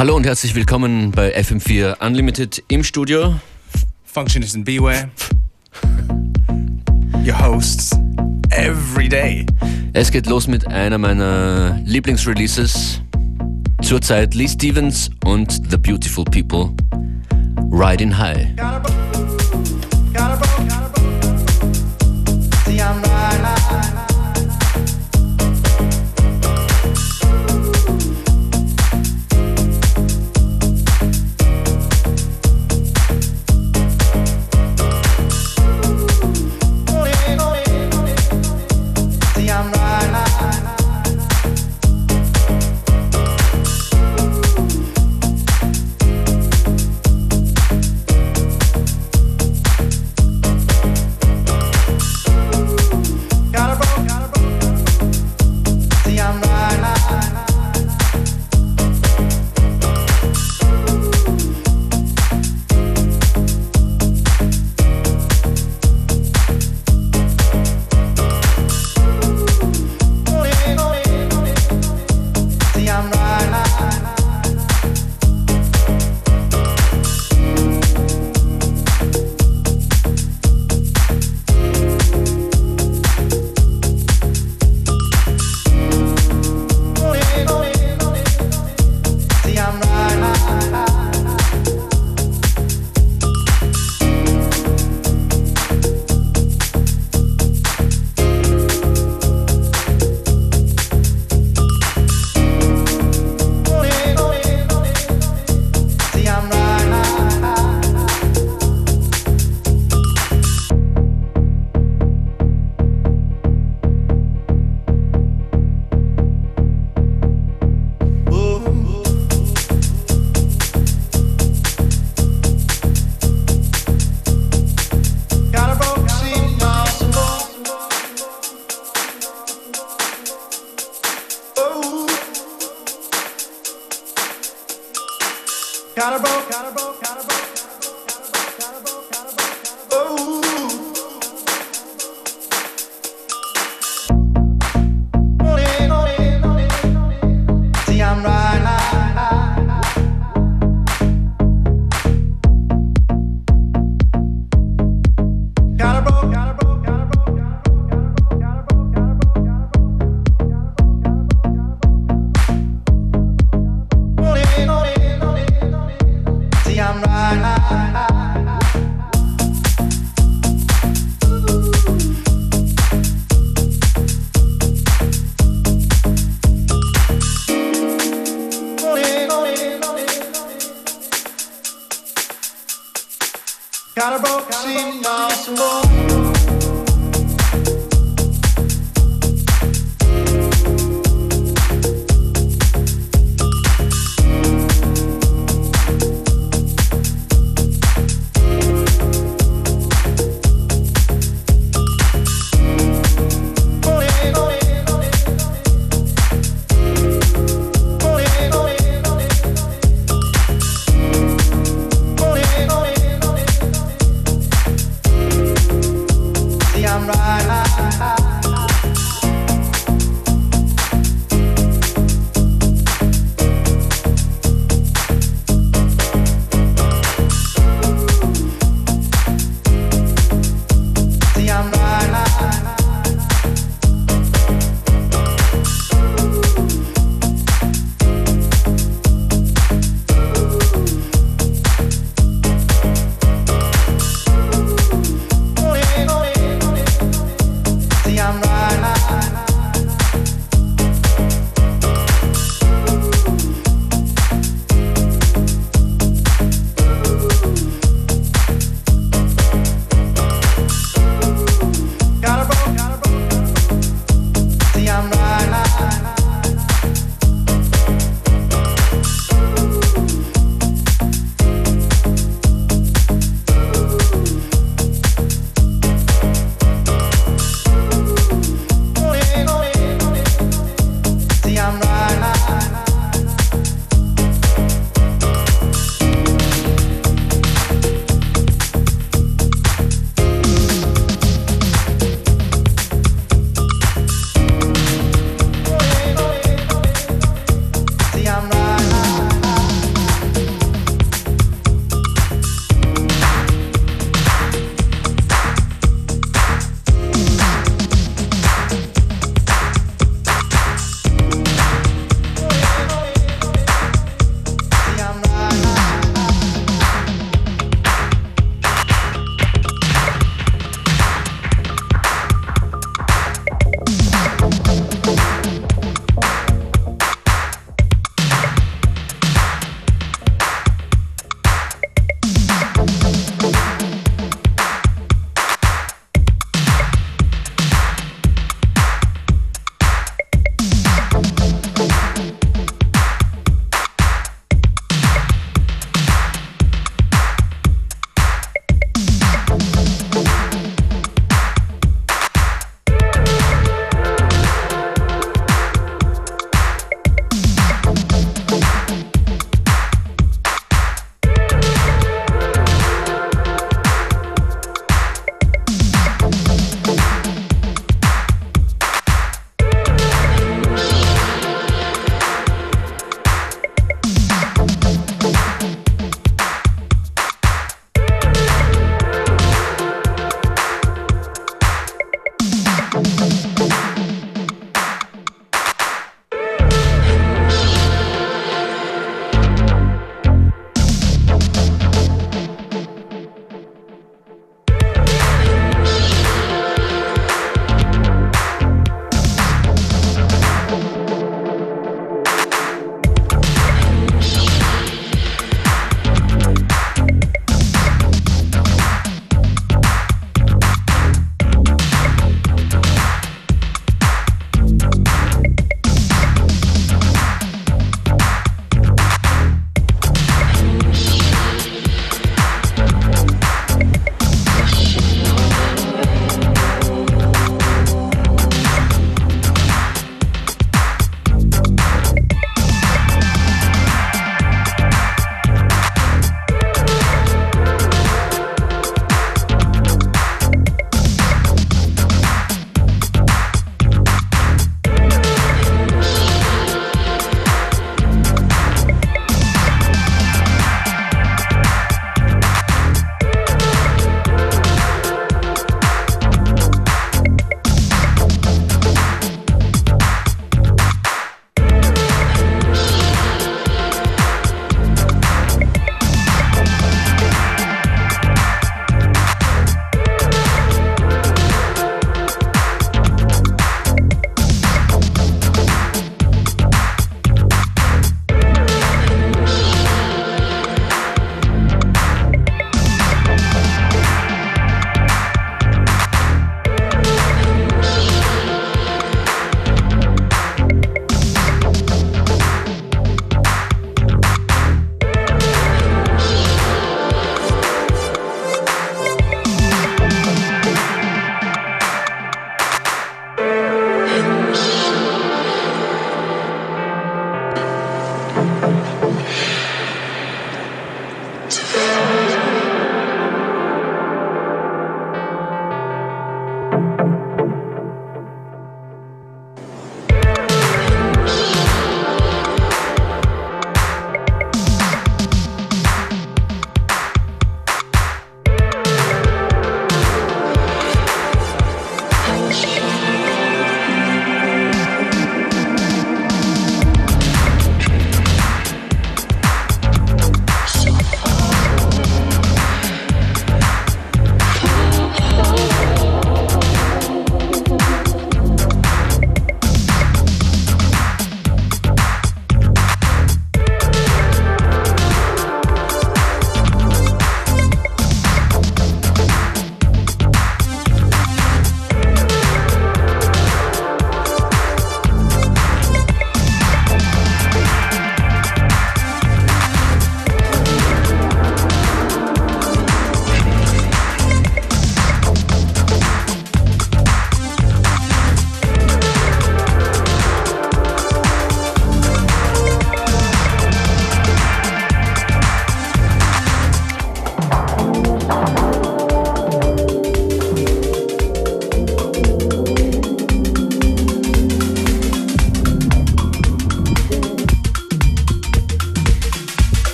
Hallo und herzlich willkommen bei FM4 Unlimited im Studio. Functionist and Beware. Your hosts every day. Es geht los mit einer meiner Lieblingsreleases. Zurzeit Lee Stevens und The Beautiful People. Riding High.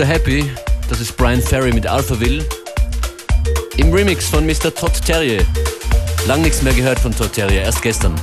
The Happy, das ist Brian Ferry mit Alphaville. Im Remix von Mr. Todd Terrier. Lang nichts mehr gehört von Todd Terrier, erst gestern.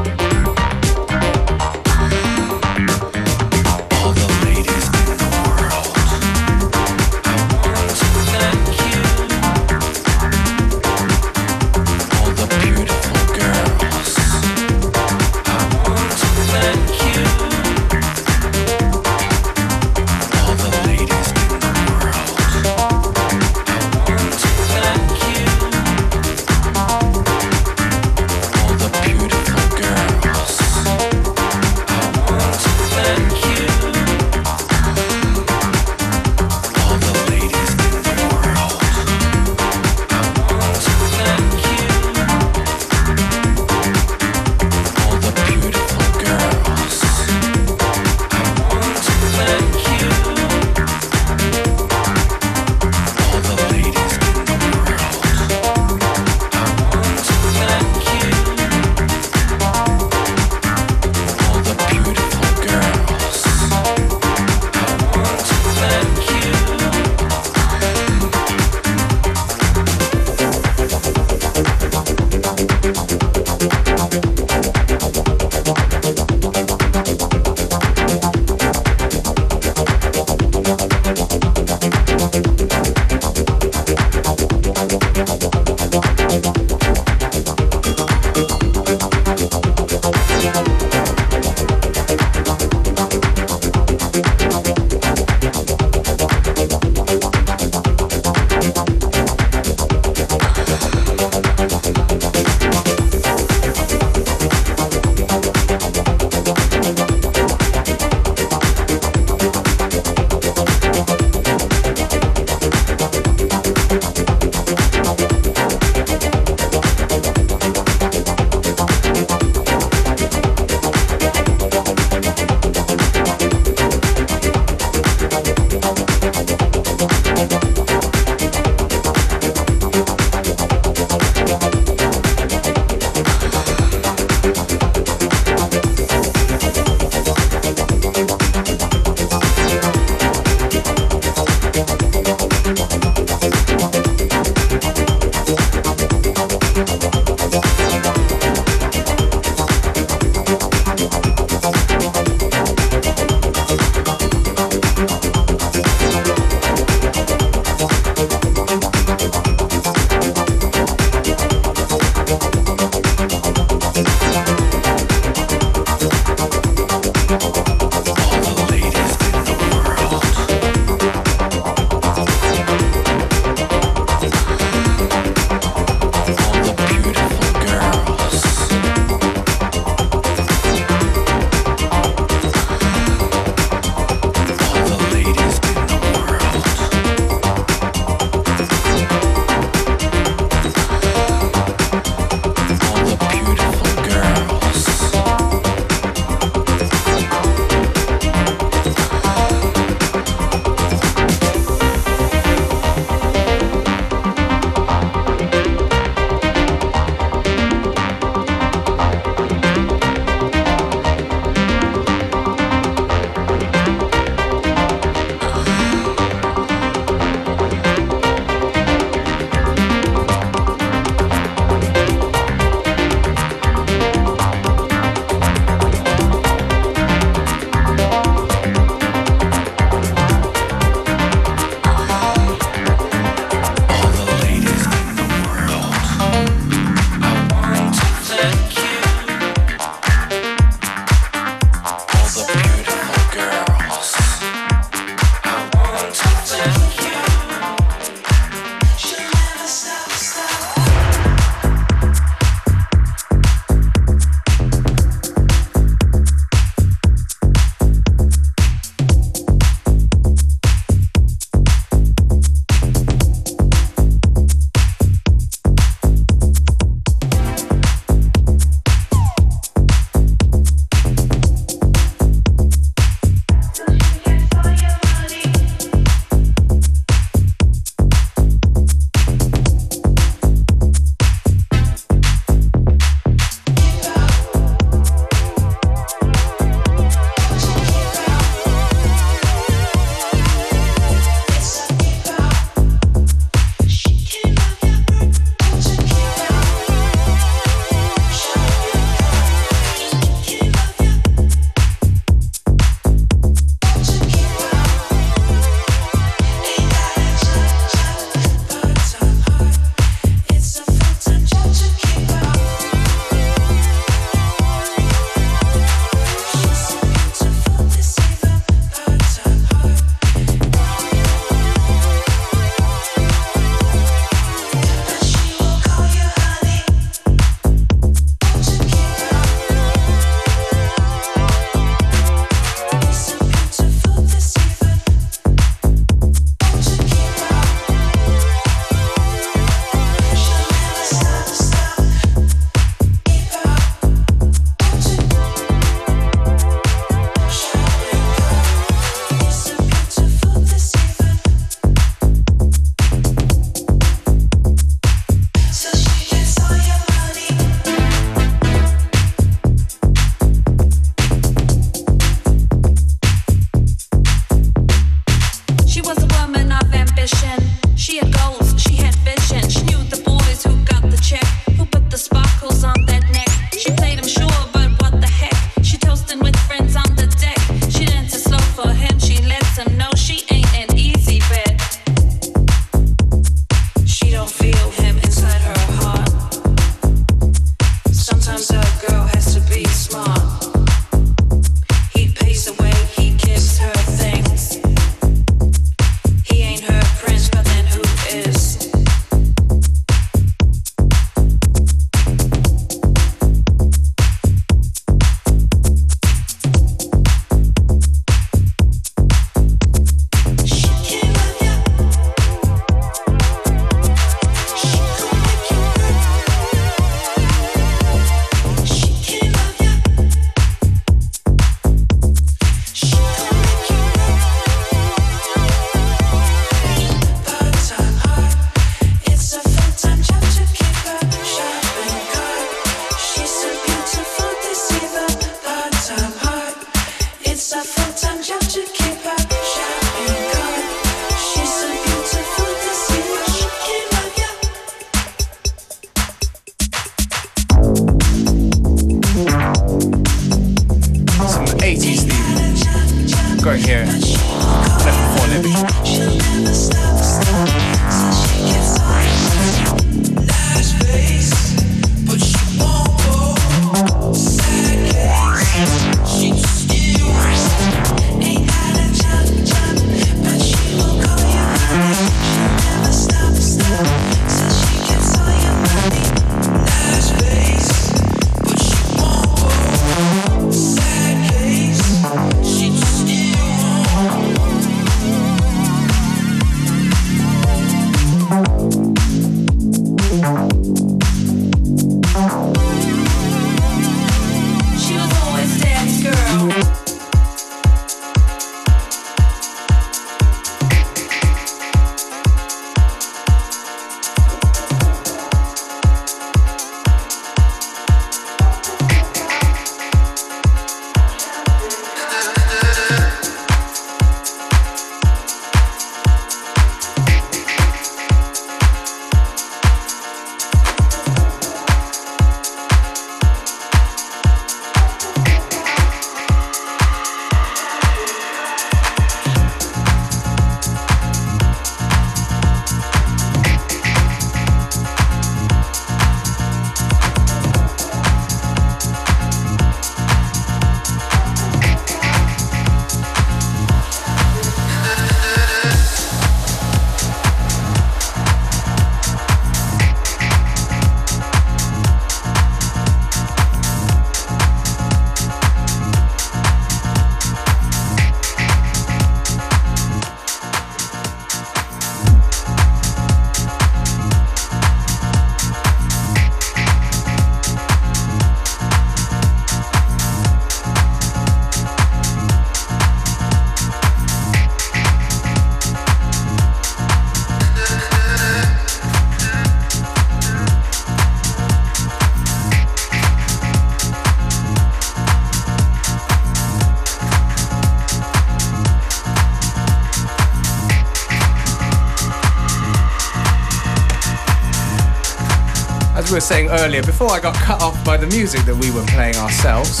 We were saying earlier, before I got cut off by the music that we were playing ourselves,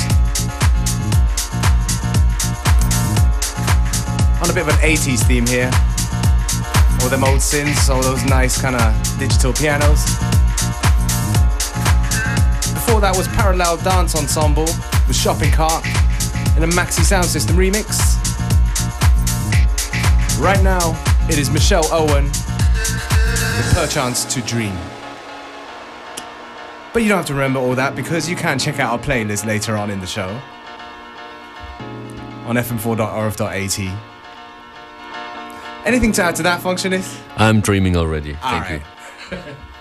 on a bit of an 80s theme here. All them old synths, all those nice kind of digital pianos. Before that was Parallel Dance Ensemble with Shopping Cart in a Maxi Sound System remix. Right now, it is Michelle Owen with Perchance to Dream. But you don't have to remember all that because you can check out our playlist later on in the show on fm4.orf.at. Anything to add to that, Functionist? I'm dreaming already. All Thank right. you.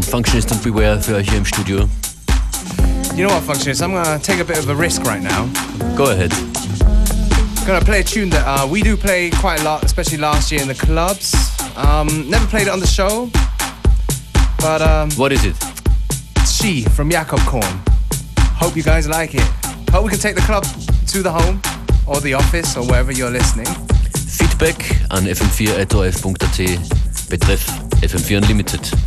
Functionist and Beware für euch hier im Studio. You know what, Functionist? I'm gonna take a bit of a risk right now. Go ahead. I'm gonna play a tune that uh, we do play quite a lot, especially last year in the clubs. Um, never played it on the show, but um, what is it? She from Jacob Korn. Hope you guys like it. Hope we can take the club to the home or the office or wherever you're listening. Feedback an fm4.orf.at betreff FM4 Unlimited.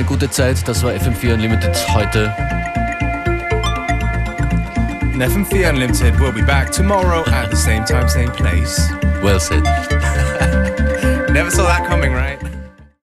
Eine gute Zeit. Das war FM4 Unlimited heute. And FM4 Unlimited will be back tomorrow at the same time, same place. Well said. Never saw that coming, right?